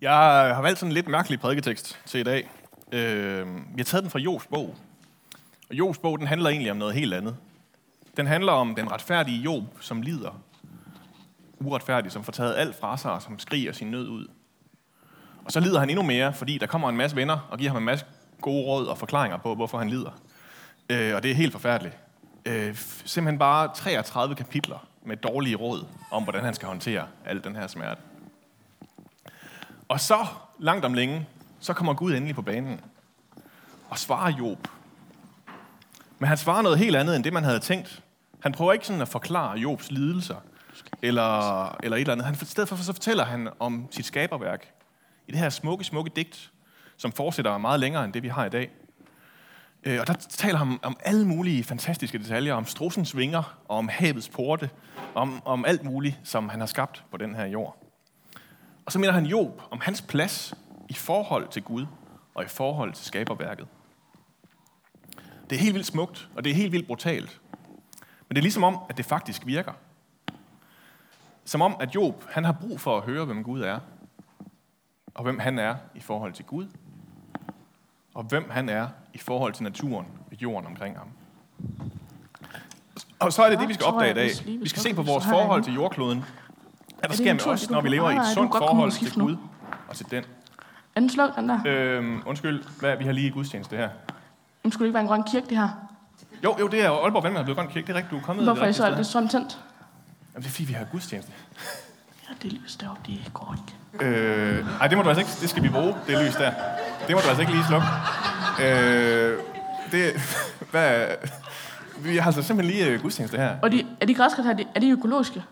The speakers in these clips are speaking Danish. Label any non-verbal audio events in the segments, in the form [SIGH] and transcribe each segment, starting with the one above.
Jeg har valgt sådan en lidt mærkelig prædiketekst til i dag. Øh, vi har taget den fra Jobs bog. Og Jobs bog, den handler egentlig om noget helt andet. Den handler om den retfærdige Job, som lider. Uretfærdig, som får taget alt fra sig, og som skriger sin nød ud. Og så lider han endnu mere, fordi der kommer en masse venner og giver ham en masse gode råd og forklaringer på, hvorfor han lider. Øh, og det er helt forfærdeligt. Øh, simpelthen bare 33 kapitler med dårlige råd om, hvordan han skal håndtere al den her smerte. Og så, langt om længe, så kommer Gud endelig på banen og svarer Job. Men han svarer noget helt andet, end det man havde tænkt. Han prøver ikke sådan at forklare Jobs lidelser, eller, eller et eller andet. Han, I stedet for så fortæller han om sit skaberværk. I det her smukke, smukke digt, som fortsætter meget længere end det, vi har i dag. Øh, og der taler han om alle mulige fantastiske detaljer, om strussens vinger, og om havets porte, om, om alt muligt, som han har skabt på den her jord. Og så mener han Job om hans plads i forhold til Gud og i forhold til skaberværket. Det er helt vildt smukt, og det er helt vildt brutalt. Men det er ligesom om, at det faktisk virker. Som om, at Job han har brug for at høre, hvem Gud er. Og hvem han er i forhold til Gud. Og hvem han er i forhold til naturen og jorden omkring ham. Og så er det det, vi skal opdage i dag. Vi skal se på vores forhold til jordkloden. Hvad der sker med os, når vi lever i et sundt forhold til Gud og til den. Er den sluk, den der? Øhm, undskyld, hvad, vi har lige gudstjeneste her. Jamen, skulle det ikke være en grøn kirke, det her? Jo, jo, det er Aalborg Vandmand blevet grøn kirke. Det er rigtigt, du er kommet Hvorfor er det det så alt det sådan tændt? Jamen, det er fordi, vi har gudstjeneste. Ja, det lys deroppe, det går ikke. Øh, ej, det må du altså ikke. Det skal vi bruge, det lys der. Det må du altså ikke lige slukke. Øh, det, [LAUGHS] hvad, vi har altså simpelthen lige øh, gudstjeneste her. Og de, er de græskar her, er de økologiske?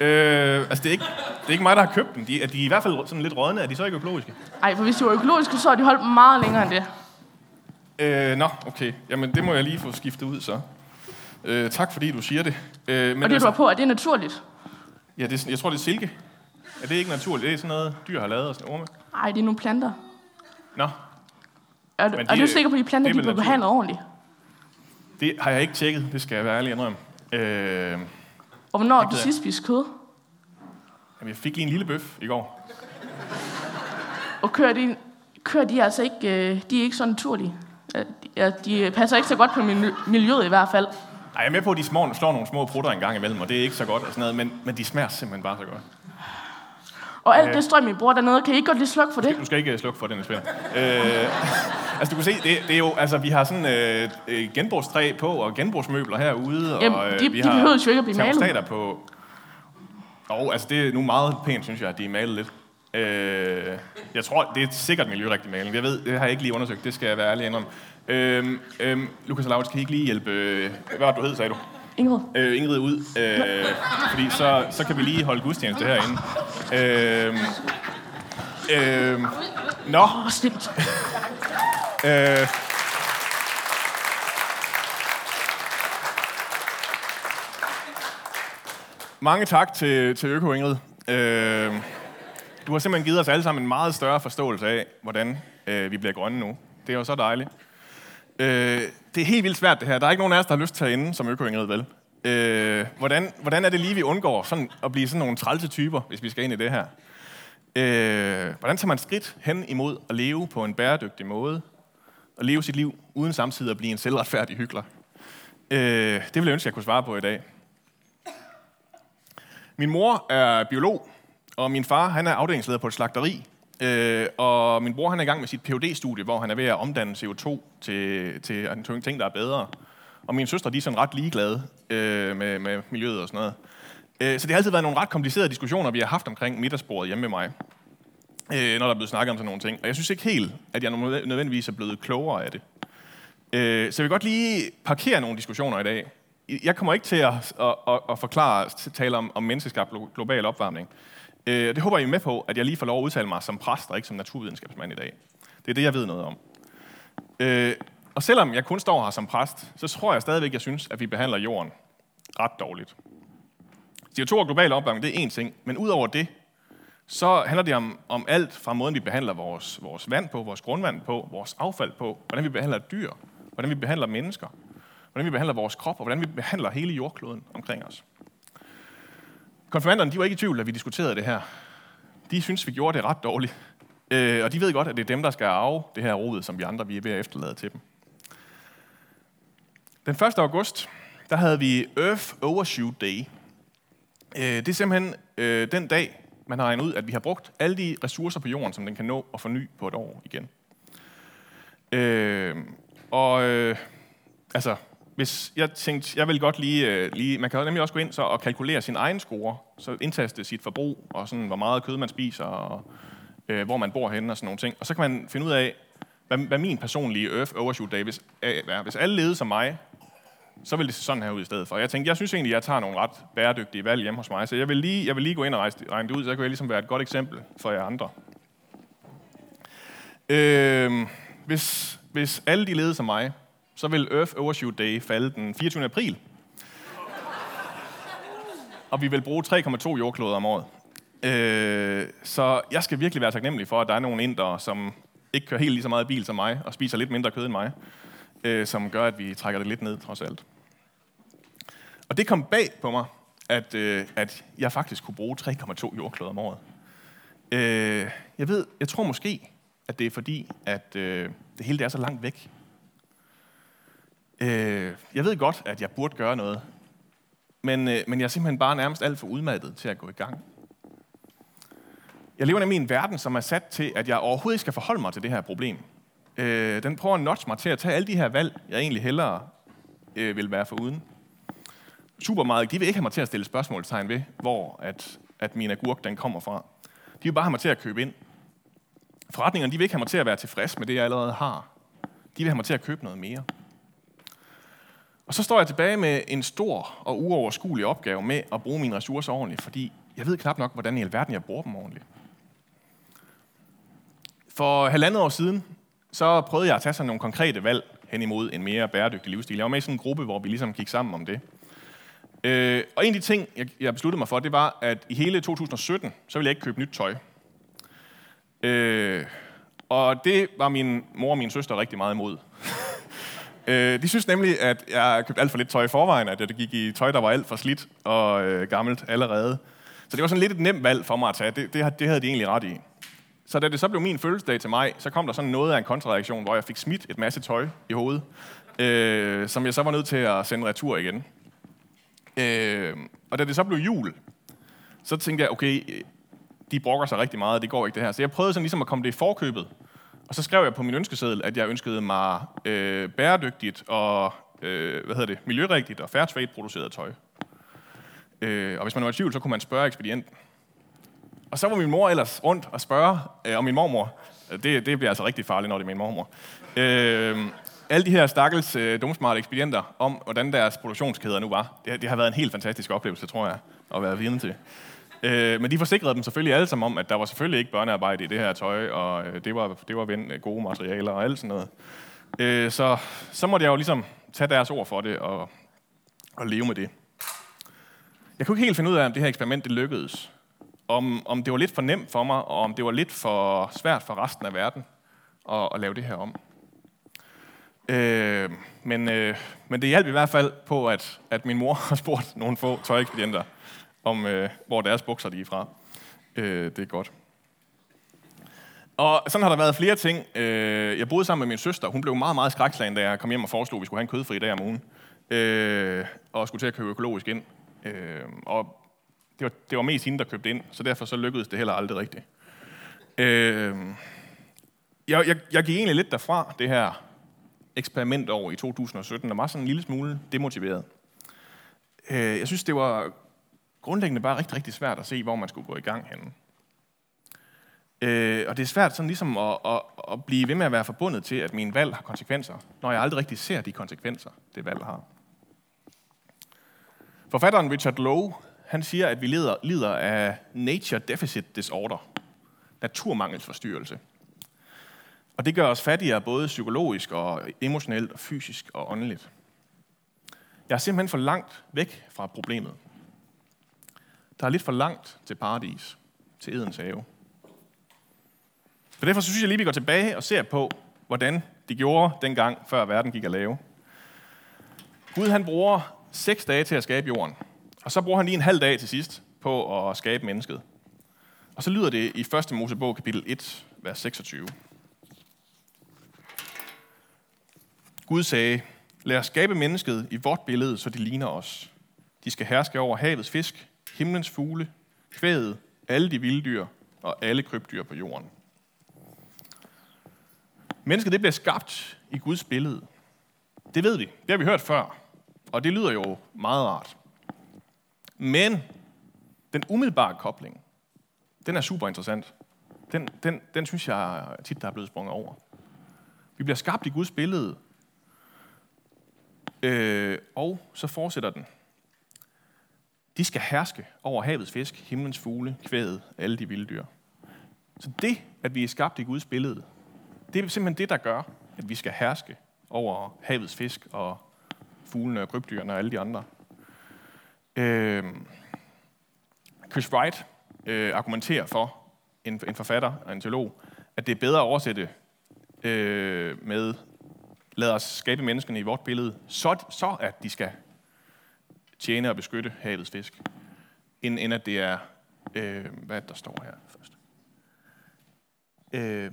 Øh, altså, det er, ikke, det er ikke mig, der har købt dem. De, er de er i hvert fald sådan lidt rådne. Er de så ikke økologiske? Ej, for hvis de var økologiske, så har de holdt meget længere end det. Øh, nå, okay. Jamen, det må jeg lige få skiftet ud så. Øh, tak fordi du siger det. Øh, men Og det, du var på, er det naturligt? ja, det er, jeg tror, det er silke. Er det ikke naturligt? Det er sådan noget, dyr har lavet og sådan orme. Ej, det er nogle planter. Nå, Er, du, Men er de du er- sikker på, at de planter er de bliver behandlet ordentligt? det har jeg ikke tjekket. Det skal jeg være ærlig indrømme. Øh, Og hvornår har du sidst spist kød? Jamen, jeg fik en lille bøf i går. Og kører de, kører de altså ikke, øh, de er ikke så naturlige. Ja, de- Ja, de passer ikke så godt på miljø- miljøet i hvert fald. Ej, jeg er med på, at de små, slår nogle små prutter en gang imellem, og det er ikke så godt og sådan noget, men, men de smager simpelthen bare så godt. Og alt Øh. det strøm, I bruger dernede, kan I ikke godt lige slukke for det? Du skal ikke øh, slukke for den, Svend. Øh, [LAUGHS] altså, du kan se, det, det er jo, altså, vi har sådan øh, øh, genbrugstræ på, og genbrugsmøbler herude, Jamen, og øh, de- vi de har behøves jo ikke at blive malet. på. Og altså, det er nu meget pænt, synes jeg, at de er malet lidt. Øh, jeg tror, det er sikkert miljørigtig maling. Jeg ved, det har jeg ikke lige undersøgt, det skal jeg være ærlig indrømme. Øh, øh, Lukas og Laurits, kan I ikke lige hjælpe, øh, hvad var du hed, sagde du? Ingrid? øh, Ingrid ud, øh, fordi så, så kan vi lige holde gudstjeneste herinde. Øh, øh, nå, slemt. øh, mange tak til, til Øko Ingrid. Øh, du har simpelthen givet os alle sammen en meget større forståelse af, hvordan øh, vi bliver grønne nu. Det er jo så dejligt. Øh, det er helt vildt svært det her. Der er ikke nogen af os, der har lyst til at ende som Øko Ingrid, vel? Øh, hvordan, hvordan er det lige, vi undgår sådan, at blive sådan nogle trælse typer, hvis vi skal ind i det her? Øh, hvordan tager man skridt hen imod at leve på en bæredygtig måde? Og leve sit liv uden samtidig at blive en selvretfærdig hyggelig? Øh, det vil jeg ønske, jeg kunne svare på i dag. Min mor er biolog, og min far han er afdelingsleder på et slagteri. Øh, og min bror han er i gang med sit phd studie hvor han er ved at omdanne CO2 til, til en ting, der er bedre. Og mine søstre de er sådan ret ligeglade øh, med, med miljøet og sådan noget. Øh, så det har altid været nogle ret komplicerede diskussioner, vi har haft omkring middagsbordet hjemme med mig, øh, når der er blevet snakket om sådan nogle ting. Og jeg synes ikke helt, at jeg nødvendigvis er blevet klogere af det. Øh, så jeg vil godt lige parkere nogle diskussioner i dag. Jeg kommer ikke til at, at, at, at forklare, at tale om, om menneskeskabt global opvarmning. Øh, det håber jeg er med på, at jeg lige får lov at udtale mig som præst og ikke som naturvidenskabsmand i dag. Det er det, jeg ved noget om. Øh, og selvom jeg kun står her som præst, så tror jeg stadigvæk, jeg synes, at vi behandler jorden ret dårligt. CO2 og global opvarmning, det er én ting, men udover det, så handler det om, om alt fra måden, vi behandler vores, vores vand på, vores grundvand på, vores affald på, hvordan vi behandler dyr, hvordan vi behandler mennesker, hvordan vi behandler vores krop, og hvordan vi behandler hele jordkloden omkring os. Konfirmanderne, de var ikke i tvivl, da vi diskuterede det her. De synes, vi gjorde det ret dårligt. Øh, og de ved godt, at det er dem, der skal arve det her rod, som vi andre vi er ved at efterlade til dem. Den 1. august, der havde vi Earth Overshoot Day. Øh, det er simpelthen øh, den dag, man har regnet ud, at vi har brugt alle de ressourcer på jorden, som den kan nå at forny på et år igen. Øh, og øh, altså, hvis jeg tænkte, jeg vil godt lige, øh, lige, man kan nemlig også gå ind så og kalkulere sin egen score, så indtaste sit forbrug, og sådan, hvor meget kød man spiser, og øh, hvor man bor henne og sådan nogle ting. Og så kan man finde ud af, hvad, hvad min personlige Earth Overshoot Day, hvis, øh, er. hvis alle levede som mig, så vil det se sådan her ud i stedet for. Jeg tænkte, jeg synes egentlig, jeg tager nogle ret bæredygtige valg hjemme hos mig, så jeg vil lige, jeg vil lige gå ind og regne det ud, så kan jeg ligesom være et godt eksempel for jer andre. Øh, hvis, hvis alle de levede som mig, så vil Earth Overshoot Day falde den 24. april. Og vi vil bruge 3,2 jordkloder om året. Øh, så jeg skal virkelig være taknemmelig for, at der er nogle indere, som ikke kører helt lige så meget bil som mig, og spiser lidt mindre kød end mig, øh, som gør, at vi trækker det lidt ned, trods alt. Og det kom bag på mig, at, øh, at jeg faktisk kunne bruge 3,2 jordkloder om året. Øh, jeg ved, jeg tror måske, at det er fordi, at øh, det hele det er så langt væk. Øh, jeg ved godt, at jeg burde gøre noget, men, øh, men jeg er simpelthen bare nærmest alt for udmattet til at gå i gang. Jeg lever nemlig i en verden, som er sat til, at jeg overhovedet ikke skal forholde mig til det her problem. Øh, den prøver at notch mig til at tage alle de her valg, jeg egentlig hellere øh, vil være for uden. Supermarkedet, de vil ikke have mig til at stille spørgsmålstegn ved, hvor at, at min agurk den kommer fra. De vil bare have mig til at købe ind. Forretningerne de vil ikke have mig til at være tilfreds med det, jeg allerede har. De vil have mig til at købe noget mere. Og så står jeg tilbage med en stor og uoverskuelig opgave med at bruge mine ressourcer ordentligt, fordi jeg ved knap nok, hvordan i alverden jeg bruger dem ordentligt. For halvandet år siden, så prøvede jeg at tage sådan nogle konkrete valg hen imod en mere bæredygtig livsstil. Jeg var med i sådan en gruppe, hvor vi ligesom gik sammen om det. Øh, og en af de ting, jeg besluttede mig for, det var, at i hele 2017, så ville jeg ikke købe nyt tøj. Øh, og det var min mor og min søster rigtig meget imod øh, de synes nemlig, at jeg købte alt for lidt tøj i forvejen, at jeg gik i tøj, der var alt for slidt og øh, gammelt allerede. Så det var sådan lidt et nemt valg for mig at tage. Det, det, det havde de egentlig ret i. Så da det så blev min fødselsdag til mig, så kom der sådan noget af en kontrareaktion, hvor jeg fik smidt et masse tøj i hovedet, øh, som jeg så var nødt til at sende retur igen. Øh, og da det så blev jul, så tænkte jeg, okay, de brokker sig rigtig meget, det går ikke det her. Så jeg prøvede sådan ligesom at komme det i forkøbet. Og så skrev jeg på min ønskeseddel, at jeg ønskede mig øh, bæredygtigt og øh, hvad hedder det, miljørigtigt og fair trade produceret tøj. Øh, og hvis man var i tvivl, så kunne man spørge ekspedienten. Og så var min mor ellers rundt og spørge øh, om min mormor. Øh, det, det bliver altså rigtig farligt, når det er min mormor. Øh, alle de her stakkels øh, dumsmarte ekspedienter om, hvordan deres produktionskæder nu var. Det, det har været en helt fantastisk oplevelse, tror jeg, at være vidne til. Øh, men de forsikrede dem selvfølgelig alle sammen om, at der var selvfølgelig ikke børnearbejde i det her tøj, og øh, det var, det var ven, øh, gode materialer og alt sådan noget. Øh, så, så måtte jeg jo ligesom tage deres ord for det og, og leve med det. Jeg kunne ikke helt finde ud af, om det her eksperiment det lykkedes. Om, om det var lidt for nemt for mig, og om det var lidt for svært for resten af verden at, at lave det her om. Øh, men, øh, men det hjalp i hvert fald på, at, at min mor [LAUGHS] har spurgt nogle få tøjekspedienter, om øh, hvor deres bukser de er fra. Øh, det er godt. Og sådan har der været flere ting. Øh, jeg boede sammen med min søster. Hun blev meget, meget skrækslagen, da jeg kom hjem og foreslog, at vi skulle have en kødfri dag om ugen. Øh, og skulle til at købe økologisk ind. Øh, og det var, det var mest hende, der købte ind, så derfor så lykkedes det heller aldrig rigtigt. Øh, jeg, jeg, jeg gik egentlig lidt derfra, det her eksperiment over i 2017, der var sådan en lille smule demotiveret. Øh, jeg synes, det var grundlæggende bare rigtig, rigtig svært at se, hvor man skulle gå i gang henne. Øh, og det er svært sådan ligesom at, at, at blive ved med at være forbundet til, at min valg har konsekvenser, når jeg aldrig rigtig ser de konsekvenser, det valg har. Forfatteren Richard Lowe, han siger, at vi lider, lider af nature deficit disorder, naturmangelsforstyrrelse. Og det gør os fattigere både psykologisk og emotionelt og fysisk og åndeligt. Jeg er simpelthen for langt væk fra problemet. Der er lidt for langt til paradis, til Edens have. Så derfor synes jeg lige, vi går tilbage og ser på, hvordan de gjorde dengang, før verden gik at lave. Gud han bruger seks dage til at skabe jorden, og så bruger han lige en halv dag til sidst på at skabe mennesket. Og så lyder det i 1. Mosebog kapitel 1, vers 26. Gud sagde, lad os skabe mennesket i vort billede, så de ligner os. De skal herske over havets fisk, himlens fugle, kvædet, alle de vilde dyr og alle krybdyr på jorden. Mennesket det bliver skabt i Guds billede. Det ved vi. Det har vi hørt før. Og det lyder jo meget rart. Men den umiddelbare kobling, den er super interessant. Den, den, den synes jeg tit, der er blevet sprunget over. Vi bliver skabt i Guds billede. Øh, og så fortsætter den. De skal herske over havets fisk, himlens fugle, kvædet, alle de vilde dyr. Så det, at vi er skabt i Guds billede, det er simpelthen det, der gør, at vi skal herske over havets fisk og fuglene og krybdyrene og alle de andre. Øh, Chris Wright øh, argumenterer for, en, en forfatter og en teolog, at det er bedre at oversætte øh, med, lad os skabe menneskene i vort billede, så, så at de skal tjene og beskytte havets fisk, end, end at det er, øh, hvad der står her først. Øh,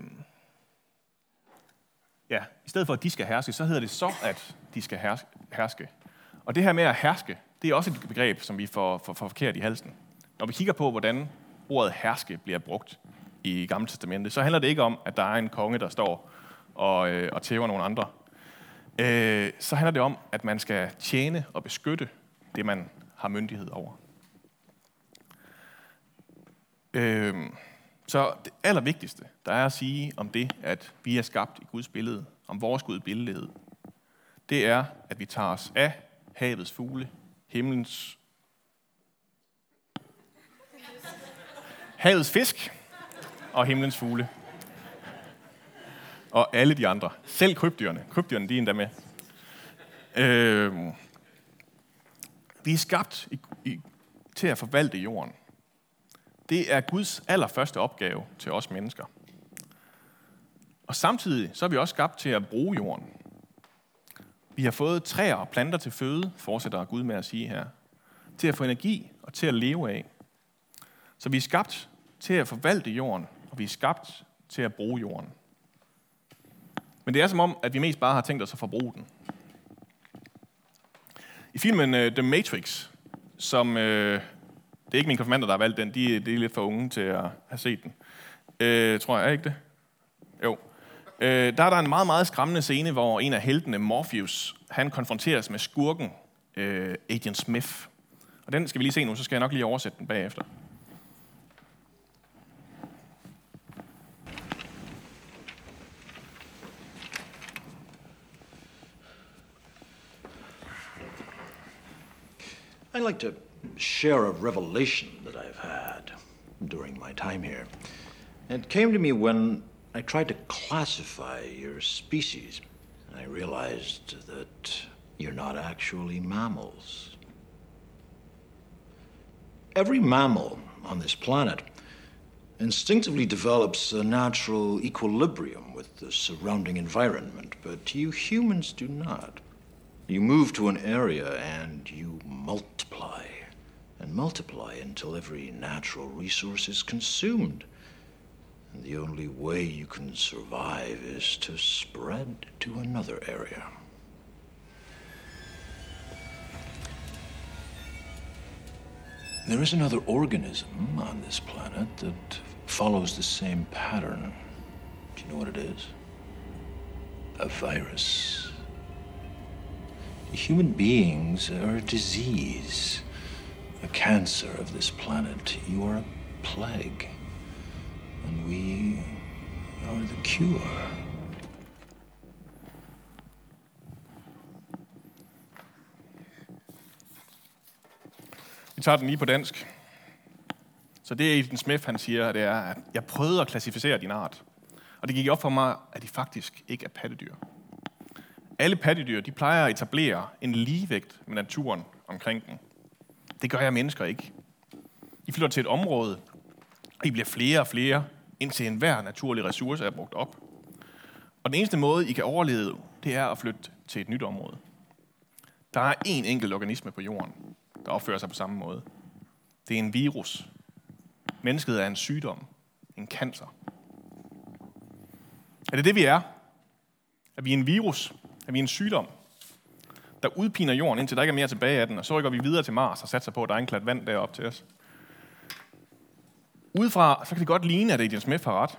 ja, i stedet for at de skal herske, så hedder det så, at de skal herske. Og det her med at herske, det er også et begreb, som vi får, får, får forkert i halsen. Når vi kigger på, hvordan ordet herske bliver brugt i Gamle Testamentet, så handler det ikke om, at der er en konge, der står og, øh, og tæver nogle andre. Øh, så handler det om, at man skal tjene og beskytte det, man har myndighed over. Øh, så det allervigtigste, der er at sige om det, at vi er skabt i Guds billede, om vores Gud billede, det er, at vi tager os af havets fugle, himlens havets fisk og himlens fugle. Og alle de andre. Selv krybdyrene. Krybdyrene, de er endda med. Øh, vi er skabt i, i, til at forvalte jorden. Det er Guds allerførste opgave til os mennesker. Og samtidig så er vi også skabt til at bruge jorden. Vi har fået træer og planter til føde, fortsætter Gud med at sige her. Til at få energi og til at leve af. Så vi er skabt til at forvalte jorden, og vi er skabt til at bruge jorden. Men det er som om, at vi mest bare har tænkt os at forbruge den. I filmen uh, The Matrix, som... Uh, det er ikke mine konfirmander, der har valgt den. De, de er lidt for unge til at have set den. Uh, tror jeg, er ikke det? Jo. Uh, der er der en meget, meget skræmmende scene, hvor en af heltene, Morpheus, han konfronteres med skurken, uh, Agent Smith. Og den skal vi lige se nu, så skal jeg nok lige oversætte den bagefter. I'd like to share a revelation that I've had during my time here. It came to me when I tried to classify your species. I realized that you're not actually mammals. Every mammal on this planet instinctively develops a natural equilibrium with the surrounding environment, but you humans do not. You move to an area and you multiply and multiply until every natural resource is consumed. And the only way you can survive is to spread to another area. There is another organism on this planet that follows the same pattern. Do you know what it is? A virus. Human beings are a disease, a cancer of this planet. You are a plague, and we are the cure. Vi tager den lige på dansk. Så det Aiden Smith han siger, det er, at jeg prøvede at klassificere din art. Og det gik op for mig, at de faktisk ikke er pattedyr. Alle pattedyr de plejer at etablere en ligevægt med naturen omkring dem. Det gør jeg mennesker ikke. I flytter til et område, og I bliver flere og flere, indtil enhver naturlig ressource er brugt op. Og den eneste måde, I kan overleve, det er at flytte til et nyt område. Der er én enkelt organisme på jorden, der opfører sig på samme måde. Det er en virus. Mennesket er en sygdom, en cancer. Er det det, vi er? Er vi en virus? At vi en sygdom, der udpiner jorden, indtil der ikke er mere tilbage af den, og så rykker vi videre til Mars og satser på, at der er en klat vand deroppe til os? Udefra, så kan det godt ligne, at Adrian Smith har ret.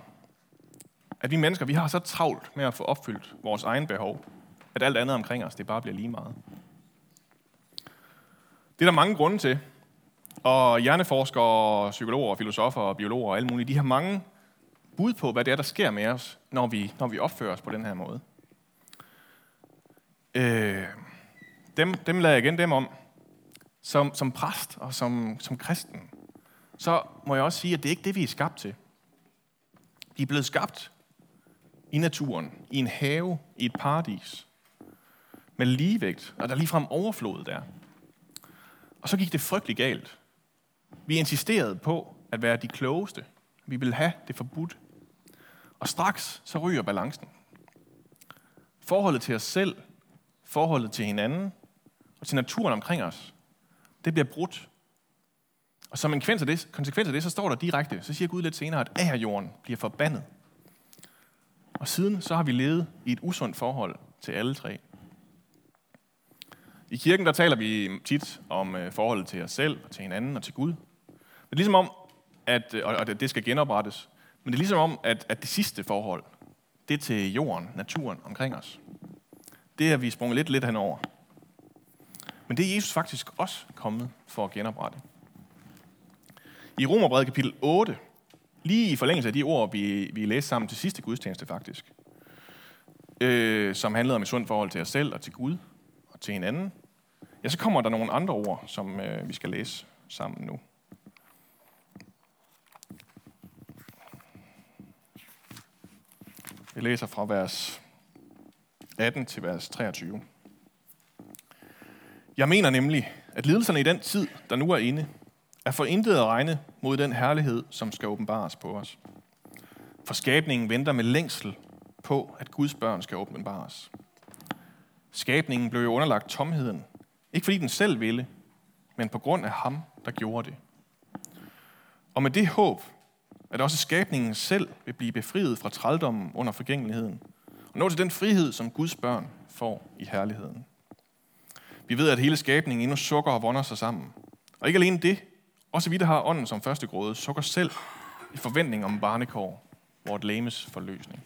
At vi mennesker, vi har så travlt med at få opfyldt vores egen behov, at alt andet omkring os, det bare bliver lige meget. Det er der mange grunde til. Og hjerneforskere, psykologer, filosofer og biologer og alle mulige, de har mange bud på, hvad det er, der sker med os, når vi, når vi opfører os på den her måde. Øh, dem, dem lader jeg igen dem om. Som, som præst og som, som kristen, så må jeg også sige, at det er ikke det, vi er skabt til. Vi er blevet skabt i naturen, i en have, i et paradis, med ligevægt, og der ligefrem overflod der. Og så gik det frygtelig galt. Vi insisterede på at være de klogeste. Vi ville have det forbudt. Og straks så ryger balancen. Forholdet til os selv, forholdet til hinanden og til naturen omkring os, det bliver brudt. Og som en konsekvens af det, konsekvens af det så står der direkte, så siger Gud lidt senere, at jorden bliver forbandet. Og siden så har vi levet i et usundt forhold til alle tre. I kirken der taler vi tit om øh, forholdet til os selv, og til hinanden og til Gud. Det er ligesom om, at, øh, og det skal genoprettes, men det er ligesom om, at, at det sidste forhold, det er til jorden, naturen omkring os. Det er vi sprunget lidt, lidt henover. Men det er Jesus faktisk også kommet for at genoprette. I Romerbrevet kapitel 8, lige i forlængelse af de ord, vi, vi læste sammen til sidste gudstjeneste faktisk, øh, som handlede om et sundt forhold til os selv og til Gud og til hinanden, ja, så kommer der nogle andre ord, som øh, vi skal læse sammen nu. Jeg læser fra vers 18 til vers 23. Jeg mener nemlig, at lidelserne i den tid, der nu er inde, er for intet at regne mod den herlighed, som skal åbenbares på os. For skabningen venter med længsel på, at Guds børn skal åbenbares. Skabningen blev jo underlagt tomheden, ikke fordi den selv ville, men på grund af ham, der gjorde det. Og med det håb, at også skabningen selv vil blive befriet fra trældommen under forgængeligheden, nå til den frihed, som Guds børn får i herligheden. Vi ved, at hele skabningen endnu sukker og vonder sig sammen. Og ikke alene det, også vi, der har ånden som første gråde, sukker selv i forventning om barnekår, vort læmes forløsning.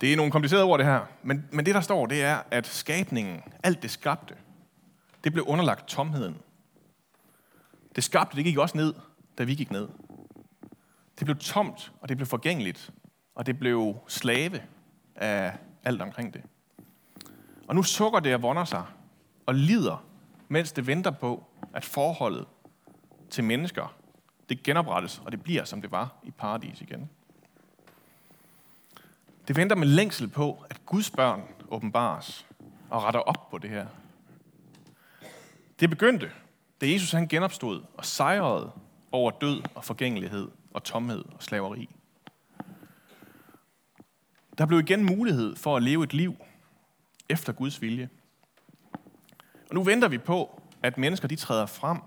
Det er nogle komplicerede ord, det her. Men, men det, der står, det er, at skabningen, alt det skabte, det blev underlagt tomheden. Det skabte, det gik også ned, da vi gik ned. Det blev tomt, og det blev forgængeligt, og det blev slave af alt omkring det. Og nu sukker det og vonder sig, og lider, mens det venter på, at forholdet til mennesker, det genoprettes, og det bliver, som det var i paradis igen. Det venter med længsel på, at Guds børn åbenbares og retter op på det her. Det begyndte, da Jesus han genopstod og sejrede over død og forgængelighed og tomhed og slaveri. Der blev igen mulighed for at leve et liv efter Guds vilje. Og nu venter vi på, at mennesker de træder frem,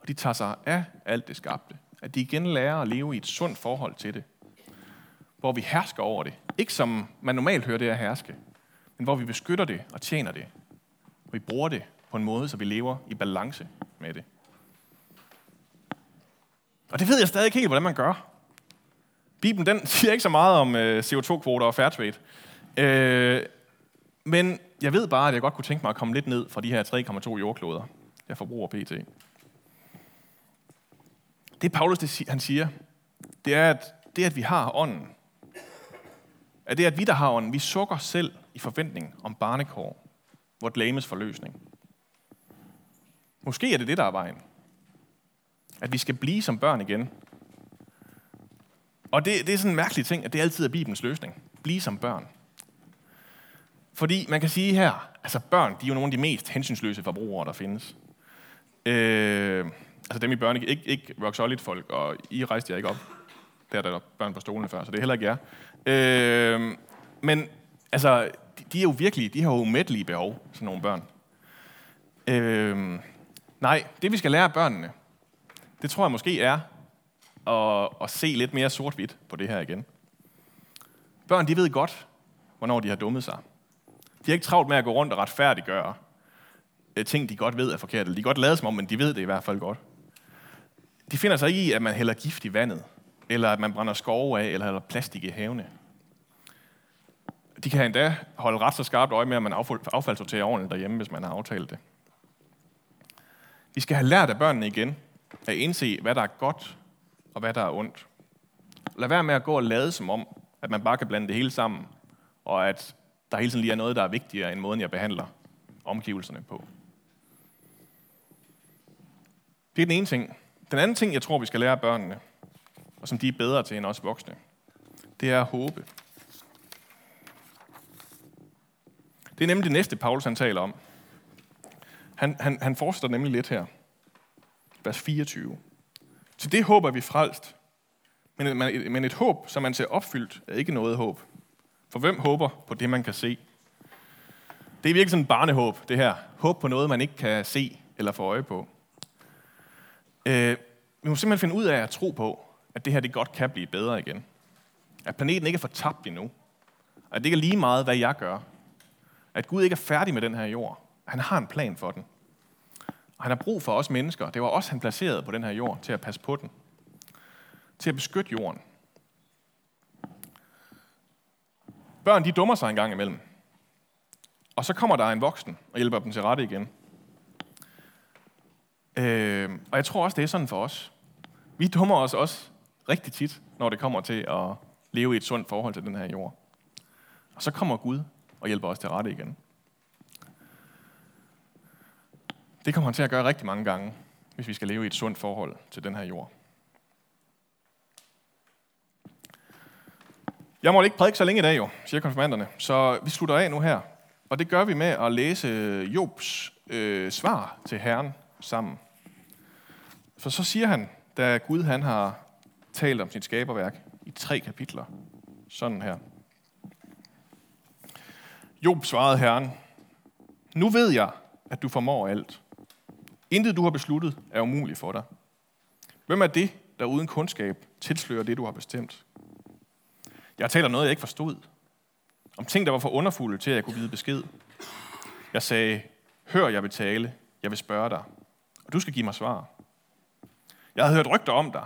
og de tager sig af alt det skabte. At de igen lærer at leve i et sundt forhold til det. Hvor vi hersker over det. Ikke som man normalt hører det at herske, men hvor vi beskytter det og tjener det. Og vi bruger det på en måde, så vi lever i balance med det. Og det ved jeg stadig ikke helt, hvordan man gør. Bibelen den [LAUGHS] siger ikke så meget om øh, CO2-kvoter og fairtrade. Øh, men jeg ved bare, at jeg godt kunne tænke mig at komme lidt ned fra de her 3,2 jordkloder, jeg forbruger pt. Det Paulus det, han siger, det er, at det, at vi har ånden, at det, at vi, der har ånden, vi sukker selv i forventning om barnekår, vort lames forløsning. Måske er det det, der er vejen. At vi skal blive som børn igen. Og det, det er sådan en mærkelig ting, at det altid er Bibelens løsning. Bliv som børn. Fordi man kan sige her, altså børn, de er jo nogle af de mest hensynsløse forbrugere, der findes. Øh, altså dem i børne, ikke, ikke rock solid folk, og I rejste jer ikke op. Der er der børn på stolen før, så det er heller ikke jer. Øh, men altså, de, de er jo virkelig, de har jo umættelige behov, sådan nogle børn. Øh, nej, det vi skal lære børnene, det tror jeg måske er at, at se lidt mere sort-hvidt på det her igen. Børn, de ved godt, hvornår de har dummet sig. De har ikke travlt med at gå rundt og retfærdiggøre øh, ting, de godt ved er forkerte. de kan godt lade som om, men de ved det i hvert fald godt. De finder sig ikke i, at man hælder gift i vandet, eller at man brænder skove af, eller hælder plastik i havene. De kan endda holde ret så skarpt øje med, at man affaldssorterer ordentligt derhjemme, hvis man har aftalt det. Vi skal have lært af børnene igen at indse, hvad der er godt og hvad der er ondt. Lad være med at gå og lade som om, at man bare kan blande det hele sammen, og at der hele tiden lige er noget, der er vigtigere end måden, jeg behandler omgivelserne på. Det er den ene ting. Den anden ting, jeg tror, vi skal lære børnene, og som de er bedre til end os voksne, det er at håbe. Det er nemlig det næste, Paulus han taler om. Han, han, han fortsætter nemlig lidt her. Vers 24. Til det håber vi frelst. Men, men et håb, som man ser opfyldt, er ikke noget håb. For hvem håber på det, man kan se? Det er virkelig sådan en barnehåb, det her. Håb på noget, man ikke kan se eller få øje på. Øh, vi må simpelthen finde ud af at tro på, at det her det godt kan blive bedre igen. At planeten ikke er fortabt endnu. At det ikke er lige meget, hvad jeg gør. At Gud ikke er færdig med den her jord. Han har en plan for den. Og han har brug for os mennesker. Det var os, han placerede på den her jord til at passe på den. Til at beskytte jorden. Børn, de dummer sig en gang imellem. Og så kommer der en voksen og hjælper dem til rette igen. Øh, og jeg tror også, det er sådan for os. Vi dummer os også rigtig tit, når det kommer til at leve i et sundt forhold til den her jord. Og så kommer Gud og hjælper os til rette igen. Det kommer han til at gøre rigtig mange gange, hvis vi skal leve i et sundt forhold til den her jord. Jeg må ikke prædike så længe i dag, jo, siger konfirmanderne. Så vi slutter af nu her. Og det gør vi med at læse Jobs øh, svar til Herren sammen. For så siger han, da Gud han har talt om sit skaberværk i tre kapitler, sådan her. Job svarede Herren, nu ved jeg, at du formår alt. Intet, du har besluttet, er umuligt for dig. Hvem er det, der uden kundskab tilslører det, du har bestemt? Jeg taler noget, jeg ikke forstod. Om ting, der var for underfulde til, at jeg kunne vide besked. Jeg sagde, hør, jeg vil tale. Jeg vil spørge dig. Og du skal give mig svar. Jeg havde hørt rygter om dig,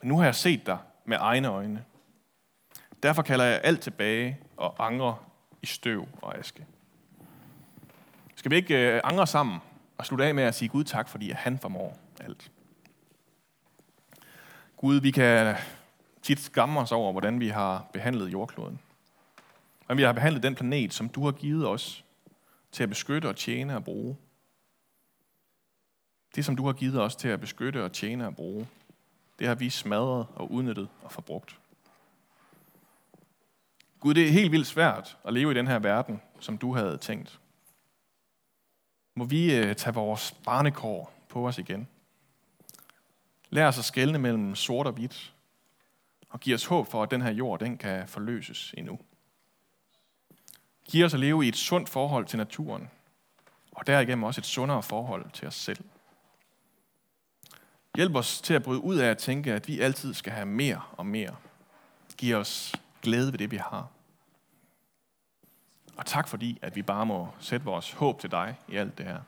men nu har jeg set dig med egne øjne. Derfor kalder jeg alt tilbage og angrer i støv og aske. Skal vi ikke øh, angre sammen og slutte af med at sige Gud tak, fordi han formår alt. Gud, vi kan tit skamme os over, hvordan vi har behandlet jordkloden. Hvordan vi har behandlet den planet, som du har givet os til at beskytte og tjene og bruge. Det, som du har givet os til at beskytte og tjene og bruge, det har vi smadret og udnyttet og forbrugt. Gud, det er helt vildt svært at leve i den her verden, som du havde tænkt. Må vi øh, tage vores barnekår på os igen. Lær os at skelne mellem sort og hvidt, og giv os håb for, at den her jord den kan forløses endnu. Giv os at leve i et sundt forhold til naturen, og derigennem også et sundere forhold til os selv. Hjælp os til at bryde ud af at tænke, at vi altid skal have mere og mere. Giv os glæde ved det, vi har. Og tak fordi, at vi bare må sætte vores håb til dig i alt det her.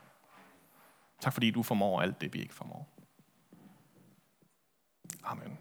Tak fordi du formår alt det, vi ikke formår. Amen.